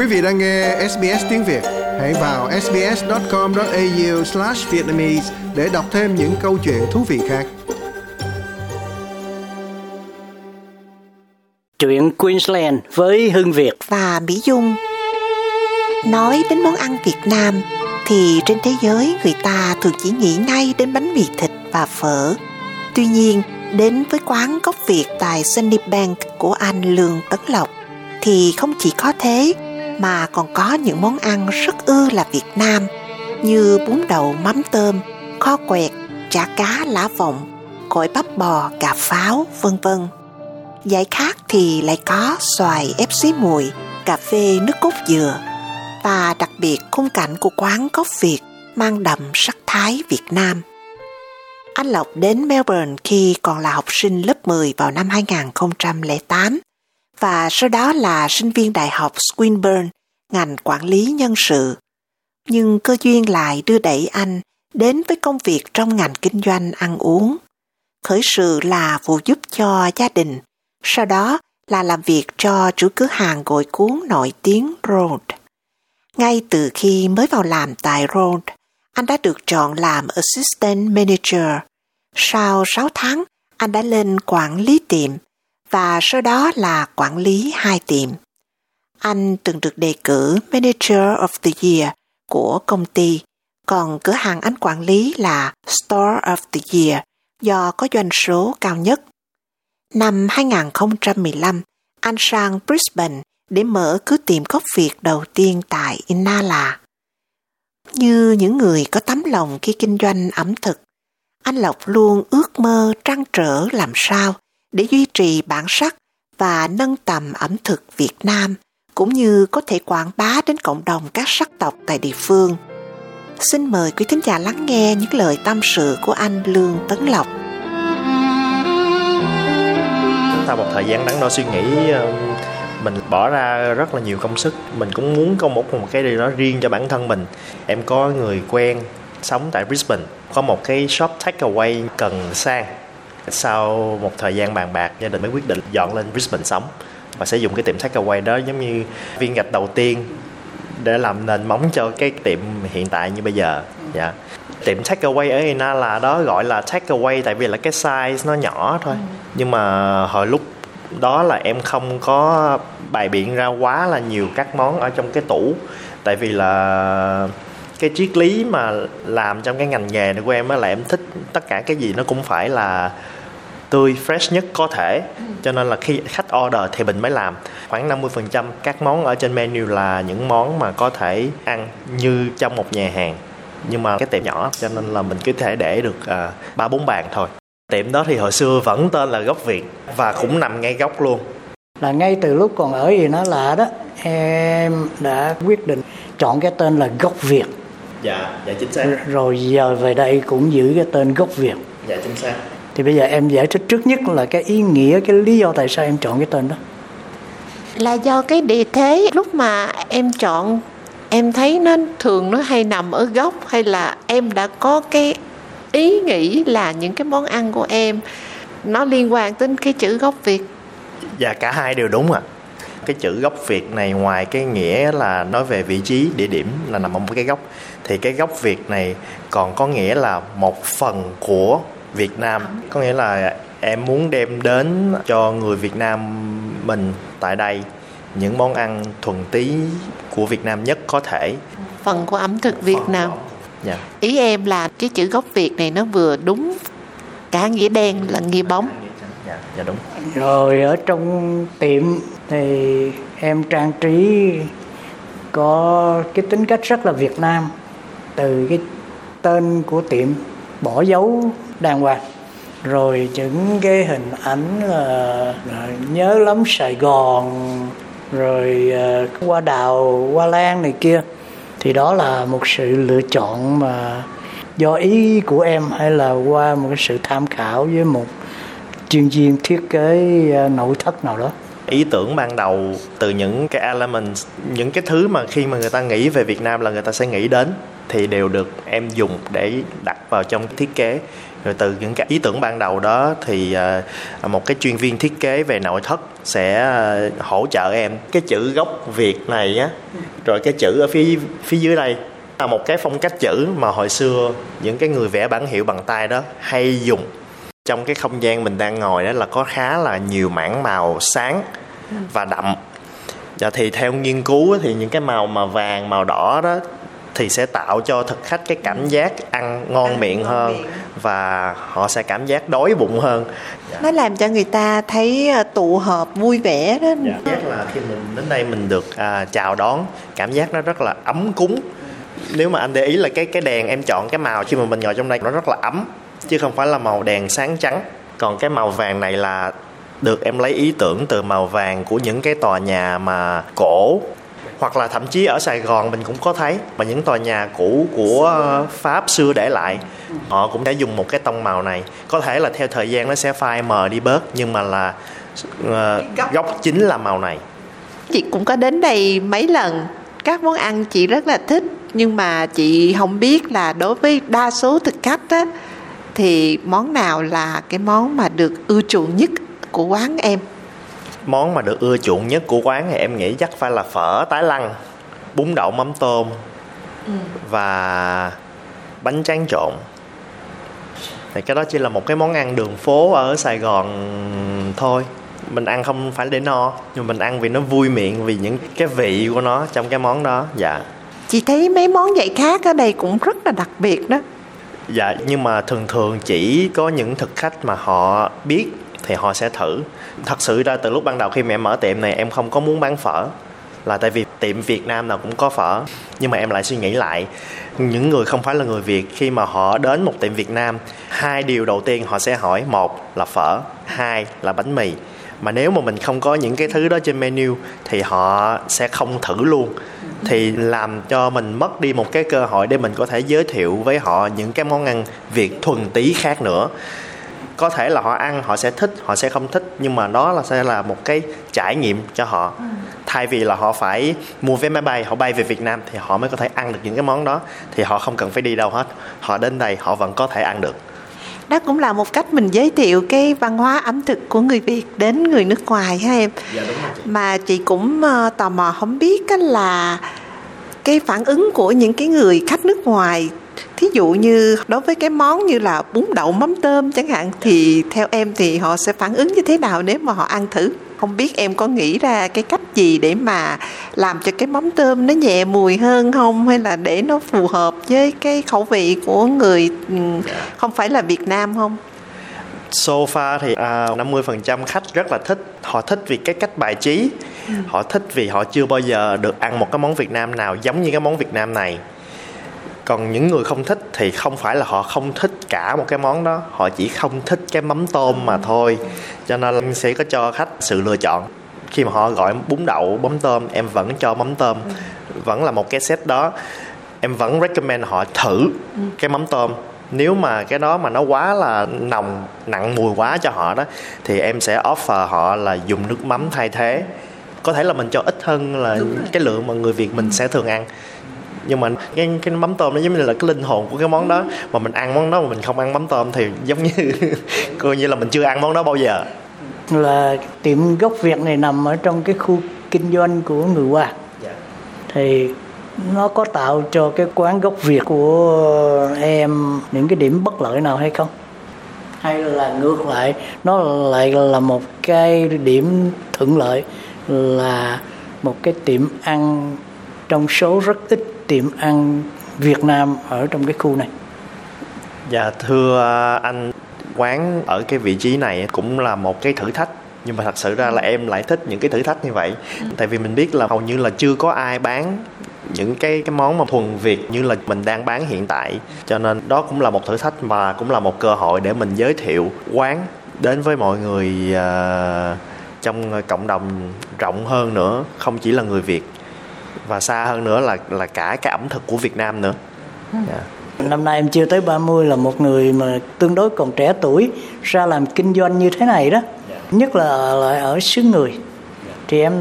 Quý vị đang nghe SBS tiếng Việt, hãy vào sbs.com.au/vietnamese để đọc thêm những câu chuyện thú vị khác. Truyện Queensland với Hưng Việt và Mỹ Dung. Nói đến món ăn Việt Nam thì trên thế giới người ta thường chỉ nghĩ ngay đến bánh mì thịt và phở. Tuy nhiên, đến với quán gốc Việt tại Sunnybank của anh Lương Tấn Lộc thì không chỉ có thế mà còn có những món ăn rất ư là Việt Nam như bún đậu mắm tôm, kho quẹt, chả cá lá vọng, cội bắp bò, cà pháo, vân vân. Giải khác thì lại có xoài ép xí mùi, cà phê nước cốt dừa và đặc biệt khung cảnh của quán gốc Việt mang đậm sắc thái Việt Nam. Anh Lộc đến Melbourne khi còn là học sinh lớp 10 vào năm 2008 và sau đó là sinh viên đại học Swinburne, ngành quản lý nhân sự. Nhưng cơ duyên lại đưa đẩy anh đến với công việc trong ngành kinh doanh ăn uống. Khởi sự là phụ giúp cho gia đình, sau đó là làm việc cho chủ cửa hàng gội cuốn nổi tiếng Road. Ngay từ khi mới vào làm tại Road, anh đã được chọn làm Assistant Manager. Sau 6 tháng, anh đã lên quản lý tiệm và sau đó là quản lý hai tiệm. Anh từng được đề cử Manager of the Year của công ty, còn cửa hàng anh quản lý là Store of the Year do có doanh số cao nhất. Năm 2015, anh sang Brisbane để mở cứ tiệm gốc Việt đầu tiên tại Inala. Như những người có tấm lòng khi kinh doanh ẩm thực, anh Lộc luôn ước mơ trăn trở làm sao để duy trì bản sắc và nâng tầm ẩm thực Việt Nam cũng như có thể quảng bá đến cộng đồng các sắc tộc tại địa phương. Xin mời quý thính giả lắng nghe những lời tâm sự của anh Lương Tấn Lộc. Sau một thời gian đắn đo suy nghĩ, mình bỏ ra rất là nhiều công sức. Mình cũng muốn có một một cái gì đó riêng cho bản thân mình. Em có người quen sống tại Brisbane, có một cái shop takeaway cần sang sau một thời gian bàn bạc gia đình mới quyết định dọn lên Brisbane sống và sẽ dùng cái tiệm takeaway đó giống như viên gạch đầu tiên để làm nền móng cho cái tiệm hiện tại như bây giờ. Dạ. Tiệm takeaway ở Inala đó gọi là takeaway tại vì là cái size nó nhỏ thôi. Ừ. nhưng mà hồi lúc đó là em không có bài biện ra quá là nhiều các món ở trong cái tủ. Tại vì là cái triết lý mà làm trong cái ngành nghề này của em á là em thích tất cả cái gì nó cũng phải là tươi fresh nhất có thể. Ừ. cho nên là khi khách order thì mình mới làm. Khoảng 50% các món ở trên menu là những món mà có thể ăn như trong một nhà hàng nhưng mà cái tiệm nhỏ cho nên là mình cứ thể để được à, ba bốn bàn thôi. Tiệm đó thì hồi xưa vẫn tên là gốc việt và cũng nằm ngay góc luôn. Là ngay từ lúc còn ở gì nó là đó em đã quyết định chọn cái tên là gốc việt dạ dạ chính xác. Rồi giờ về đây cũng giữ cái tên gốc việt. Dạ chính xác. Thì bây giờ em giải thích trước nhất là cái ý nghĩa cái lý do tại sao em chọn cái tên đó. Là do cái địa thế lúc mà em chọn em thấy nó thường nó hay nằm ở góc hay là em đã có cái ý nghĩ là những cái món ăn của em nó liên quan đến cái chữ gốc việt? Dạ cả hai đều đúng ạ. à. Cái chữ gốc việt này ngoài cái nghĩa là nói về vị trí địa điểm là nằm ở một cái góc thì cái gốc việt này còn có nghĩa là một phần của Việt Nam. Có nghĩa là em muốn đem đến cho người Việt Nam mình tại đây những món ăn thuần tí của Việt Nam nhất có thể. Phần của ẩm thực Việt Nam. dạ. ý em là cái chữ gốc Việt này nó vừa đúng cả nghĩa đen là nghĩa bóng. Dạ, dạ đúng. Rồi ở trong tiệm thì em trang trí có cái tính cách rất là Việt Nam từ cái tên của tiệm bỏ dấu đàng hoàng rồi những cái hình ảnh là, là nhớ lắm Sài Gòn rồi uh, đào qua lan này kia. Thì đó là một sự lựa chọn mà do ý của em hay là qua một cái sự tham khảo với một chuyên viên thiết kế ờ, nội thất nào đó ý tưởng ban đầu từ những cái element những cái thứ mà khi mà người ta nghĩ về Việt Nam là người ta sẽ nghĩ đến thì đều được em dùng để đặt vào trong thiết kế. Rồi từ những cái ý tưởng ban đầu đó thì à, một cái chuyên viên thiết kế về nội thất sẽ à, hỗ trợ em. Cái chữ gốc việt này á, rồi cái chữ ở phía phía dưới đây là một cái phong cách chữ mà hồi xưa những cái người vẽ bản hiệu bằng tay đó hay dùng trong cái không gian mình đang ngồi đó là có khá là nhiều mảng màu sáng và đậm. Dạ thì theo nghiên cứu thì những cái màu mà vàng màu đỏ đó thì sẽ tạo cho thực khách cái cảm giác ăn ngon ăn miệng ngon hơn miệng. và họ sẽ cảm giác đói bụng hơn. Nó làm cho người ta thấy à, tụ họp vui vẻ đó. Dạ. cảm giác là khi mình đến đây mình được à, chào đón cảm giác nó rất là ấm cúng. Nếu mà anh để ý là cái cái đèn em chọn cái màu khi mà mình ngồi trong đây nó rất là ấm chứ không phải là màu đèn sáng trắng. Còn cái màu vàng này là được em lấy ý tưởng từ màu vàng của những cái tòa nhà mà cổ. Hoặc là thậm chí ở Sài Gòn mình cũng có thấy mà những tòa nhà cũ của Pháp xưa để lại họ cũng đã dùng một cái tông màu này. Có thể là theo thời gian nó sẽ phai mờ đi bớt nhưng mà là uh, gốc chính là màu này. Chị cũng có đến đây mấy lần. Các món ăn chị rất là thích nhưng mà chị không biết là đối với đa số thực khách á thì món nào là cái món mà được ưa chuộng nhất của quán em? Món mà được ưa chuộng nhất của quán thì em nghĩ chắc phải là phở tái lăng bún đậu mắm tôm ừ. và bánh tráng trộn. Thì cái đó chỉ là một cái món ăn đường phố ở sài gòn thôi. Mình ăn không phải để no nhưng mình ăn vì nó vui miệng vì những cái vị của nó trong cái món đó dạ. Chị thấy mấy món vậy khác ở đây cũng rất là đặc biệt đó dạ nhưng mà thường thường chỉ có những thực khách mà họ biết thì họ sẽ thử. Thật sự ra từ lúc ban đầu khi mà em mở tiệm này, em không có muốn bán phở, là tại vì tiệm Việt Nam nào cũng có phở. Nhưng mà em lại suy nghĩ lại, những người không phải là người Việt, khi mà họ đến một tiệm Việt Nam, hai điều đầu tiên họ sẽ hỏi, một là phở, hai là bánh mì mà nếu mà mình không có những cái thứ đó trên menu thì họ sẽ không thử luôn. Thì làm cho mình mất đi một cái cơ hội để mình có thể giới thiệu với họ những cái món ăn việt thuần tí khác nữa. Có thể là họ ăn họ sẽ thích họ sẽ không thích nhưng mà đó là sẽ là một cái trải nghiệm cho họ. Ừ. thay vì là họ phải mua vé máy bay họ bay về Việt Nam thì họ mới có thể ăn được những cái món đó thì họ không cần phải đi đâu hết. Họ đến đây họ vẫn có thể ăn được đó cũng là một cách mình giới thiệu cái văn hóa ẩm thực của người Việt đến người nước ngoài ha em. Dạ, đúng rồi. Mà chị cũng uh, tò mò không biết là cái phản ứng của những cái người khách nước ngoài thí dụ như đối với cái món như là bún đậu mắm tôm chẳng hạn thì theo em thì họ sẽ phản ứng như thế nào nếu mà họ ăn thử không biết em có nghĩ ra cái cách gì để mà làm cho cái mắm tôm nó nhẹ mùi hơn không hay là để nó phù hợp với cái khẩu vị của người ừ, không phải là Việt Nam không? sofa thì à, 50% khách rất là thích họ thích vì cái cách bài trí ừ. họ thích vì họ chưa bao giờ được ăn một cái món Việt Nam nào giống như cái món Việt Nam này còn những người không thích thì không phải là họ không thích cả một cái món đó. Họ chỉ không thích cái mắm tôm mà thôi. Cho nên sẽ có cho khách sự lựa chọn. Khi mà họ gọi bún đậu mắm tôm em vẫn cho mắm tôm. Vẫn là một cái set đó. Em vẫn recommend họ thử cái mắm tôm. Nếu mà cái đó mà nó quá là nồng nặng mùi quá cho họ đó thì em sẽ offer họ là dùng nước mắm thay thế. Có thể là mình cho ít hơn là cái lượng mà người việt mình sẽ thường ăn nhưng mà cái cái mắm tôm nó giống như là cái linh hồn của cái món đó mà mình ăn món đó mà mình không ăn mắm tôm thì giống như coi như là mình chưa ăn món đó bao giờ là tiệm gốc Việt này nằm ở trong cái khu kinh doanh của người Hoa yeah. Dạ. thì nó có tạo cho cái quán gốc Việt của em những cái điểm bất lợi nào hay không hay là ngược lại nó lại là một cái điểm thuận lợi là một cái tiệm ăn trong số rất ít tiệm ăn Việt Nam ở trong cái khu này. Dạ thưa anh quán ở cái vị trí này cũng là một cái thử thách nhưng mà thật sự ra là em lại thích những cái thử thách như vậy ừ. tại vì mình biết là hầu như là chưa có ai bán những cái cái món mà thuần việt như là mình đang bán hiện tại cho nên đó cũng là một thử thách và cũng là một cơ hội để mình giới thiệu quán đến với mọi người uh, trong cộng đồng rộng hơn nữa không chỉ là người việt và xa hơn nữa là là cả cái ẩm thực của Việt Nam nữa. Yeah. Dạ. Năm nay em chưa tới 30 là một người mà tương đối còn trẻ tuổi ra làm kinh doanh như thế này đó. Yeah. Dạ. Nhất là lại ở xứ người. Yeah. Thì em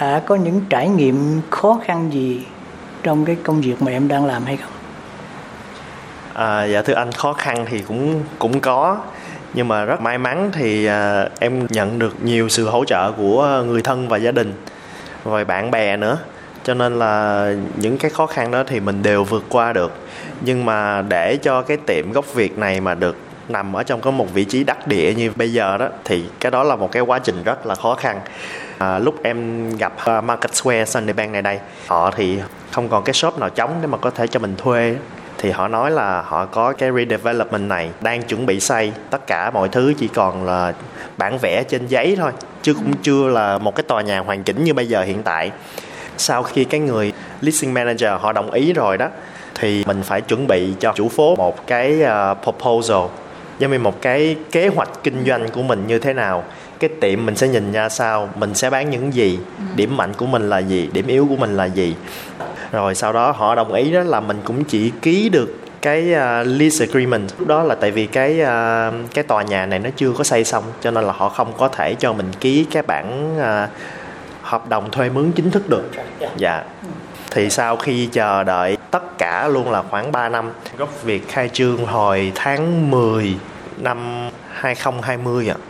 đã có những trải nghiệm khó khăn gì trong cái công việc mà em đang làm hay không? À, dạ thưa anh khó khăn thì cũng cũng có nhưng mà rất may mắn thì à, em nhận được nhiều sự hỗ trợ của người thân và gia đình rồi bạn bè nữa cho nên là những cái khó khăn đó thì mình đều vượt qua được. Nhưng mà để cho cái tiệm gốc việt này mà được nằm ở trong có một vị trí đắc địa như bây giờ đó thì cái đó là một cái quá trình rất là khó khăn. À, lúc em gặp uh, Market Square Sunday Bank này đây họ thì không còn cái shop nào trống để mà có thể cho mình thuê. Thì họ nói là họ có cái redevelopment này đang chuẩn bị xây. Tất cả mọi thứ chỉ còn là bản vẽ trên giấy thôi chứ cũng chưa là một cái tòa nhà hoàn chỉnh như bây giờ hiện tại sau khi cái người leasing manager họ đồng ý rồi đó thì mình phải chuẩn bị cho chủ phố một cái uh, proposal. Giống như một cái kế hoạch kinh doanh của mình như thế nào cái tiệm mình sẽ nhìn ra sao mình sẽ bán những gì điểm mạnh của mình là gì điểm yếu của mình là gì. Rồi sau đó họ đồng ý đó là mình cũng chỉ ký được cái uh, lease agreement. Lúc đó là tại vì cái uh, cái tòa nhà này nó chưa có xây xong cho nên là họ không có thể cho mình ký cái bản uh, hợp đồng thuê mướn chính thức được dạ thì sau khi chờ đợi tất cả luôn là khoảng 3 năm gốc Việt khai trương hồi tháng 10 năm 2020 ạ. À.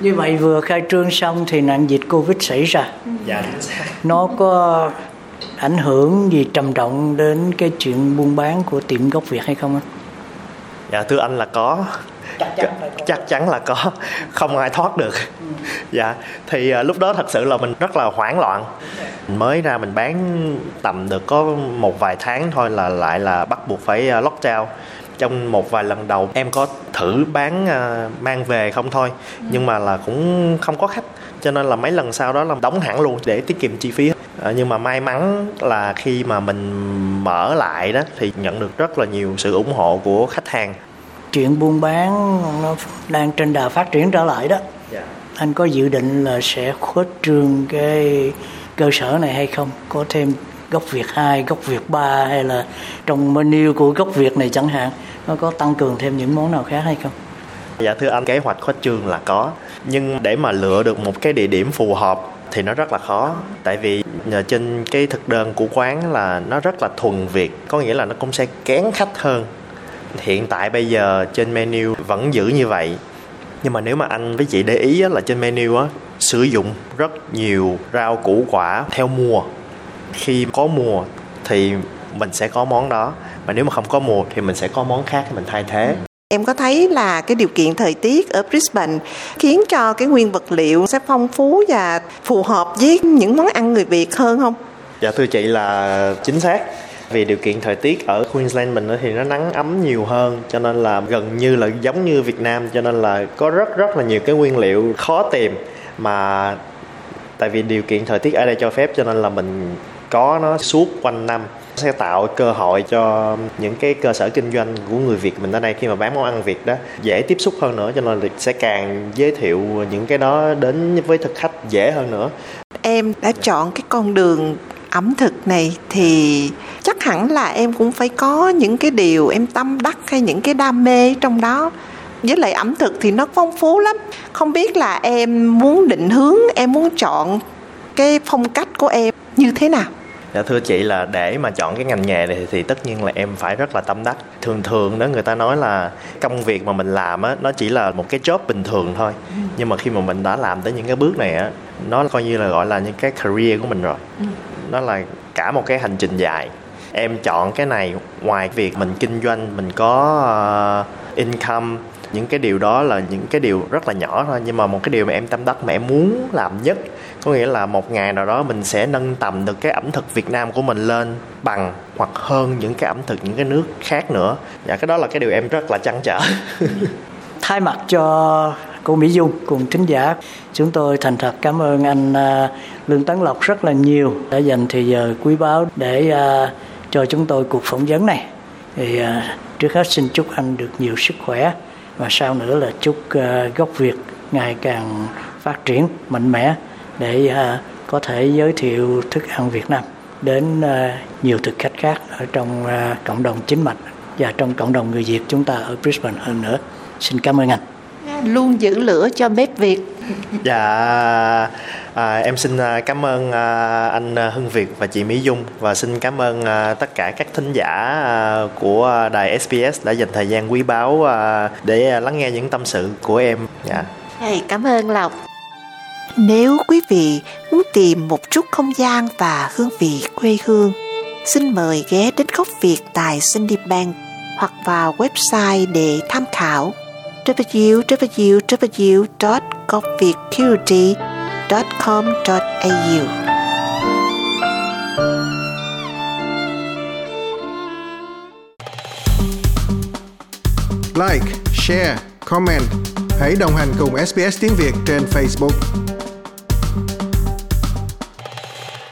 Như vậy vừa khai trương xong thì nạn dịch Covid xảy ra. Dạ Nó có ảnh hưởng gì trầm trọng đến cái chuyện buôn bán của tiệm gốc Việt hay không anh? Dạ thưa anh là có chắc chắn, là có. chắc chắn là có. Không ai thoát được. Ừ. dạ. Thì uh, lúc đó thật sự là mình rất là hoảng loạn. Mình mới ra mình bán tầm được có một vài tháng thôi là lại là bắt buộc phải uh, lockdown trong một vài lần đầu em có thử bán uh, mang về không thôi ừ. nhưng mà là cũng không có khách. Cho nên là mấy lần sau đó là đóng hẳn luôn để tiết kiệm chi phí à, nhưng mà may mắn là khi mà mình mở lại đó thì nhận được rất là nhiều sự ủng hộ của khách hàng chuyện buôn bán nó đang trên đà phát triển trở lại đó yeah. Dạ. anh có dự định là sẽ khuếch trương cái cơ sở này hay không có thêm gốc Việt 2, gốc Việt 3 hay là trong menu của gốc Việt này chẳng hạn nó có tăng cường thêm những món nào khác hay không? Dạ thưa anh kế hoạch khuếch trương là có nhưng để mà lựa được một cái địa điểm phù hợp thì nó rất là khó tại vì nhờ trên cái thực đơn của quán là nó rất là thuần việt có nghĩa là nó cũng sẽ kén khách hơn hiện tại bây giờ trên menu vẫn giữ như vậy. Nhưng mà nếu mà anh với chị để ý á, là trên menu á sử dụng rất nhiều rau củ quả theo mùa. Khi có mùa thì mình sẽ có món đó. Mà nếu mà không có mùa thì mình sẽ có món khác để mình thay thế. Em có thấy là cái điều kiện thời tiết ở Brisbane khiến cho cái nguyên vật liệu sẽ phong phú và phù hợp với những món ăn người Việt hơn không? Dạ thưa chị là chính xác vì điều kiện thời tiết ở Queensland mình thì nó nắng ấm nhiều hơn, cho nên là gần như là giống như Việt Nam, cho nên là có rất rất là nhiều cái nguyên liệu khó tìm mà tại vì điều kiện thời tiết ở đây cho phép, cho nên là mình có nó suốt quanh năm. Sẽ tạo cơ hội cho những cái cơ sở kinh doanh của người Việt mình ở đây khi mà bán món ăn Việt đó, dễ tiếp xúc hơn nữa, cho nên là sẽ càng giới thiệu những cái đó đến với thực khách dễ hơn nữa. Em đã chọn cái con đường ẩm thực này thì hẳn là em cũng phải có những cái điều em tâm đắc hay những cái đam mê trong đó với lại ẩm thực thì nó phong phú lắm không biết là em muốn định hướng em muốn chọn cái phong cách của em như thế nào Dạ thưa chị là để mà chọn cái ngành nghề này thì tất nhiên là em phải rất là tâm đắc. Thường thường đó người ta nói là công việc mà mình làm á nó chỉ là một cái job bình thường thôi. Ừ. Nhưng mà khi mà mình đã làm tới những cái bước này á nó coi như là gọi là những cái career của mình rồi. Ừ. Nó là cả một cái hành trình dài. Em chọn cái này ngoài việc mình kinh doanh mình có uh, income những cái điều đó là những cái điều rất là nhỏ thôi. Nhưng mà một cái điều mà em tâm đắc mà em muốn làm nhất có nghĩa là một ngày nào đó mình sẽ nâng tầm được cái ẩm thực Việt Nam của mình lên bằng hoặc hơn những cái ẩm thực những cái nước khác nữa. Và cái đó là cái điều em rất là trăn trở. Thay mặt cho cô Mỹ Dung cùng thính giả chúng tôi thành thật cảm ơn anh ờ, Lương Tấn Lộc rất là nhiều đã dành thời giờ quý báu để ờ, cho chúng tôi cuộc phỏng vấn này thì à, trước hết xin chúc anh được nhiều sức khỏe, và sau nữa là chúc à, gốc Việt ngày càng phát triển mạnh mẽ để à, có thể giới thiệu thức ăn Việt Nam đến nhiều thực khách khác ở trong cộng đồng chính mạch và trong cộng đồng người Việt chúng ta ở Brisbane hơn nữa. Xin cảm ơn anh luôn giữ lửa cho bếp Việt. Dạ, à, em xin à, cảm ơn à, anh Hưng Việt và chị Mỹ Dung và xin cảm ơn à, tất cả các thính giả à, của đài SBS đã dành thời gian quý báu à, để lắng nghe những tâm sự của em. Dạ. Hey, cảm ơn Lộc. Nếu quý vị muốn tìm một chút không gian và hương vị quê hương, xin mời ghé đến góc Việt tại Cindy Bank hoặc vào website để tham khảo www.gocvietcurity.com.au Like, share, comment. Hãy đồng hành cùng SBS tiếng Việt trên Facebook.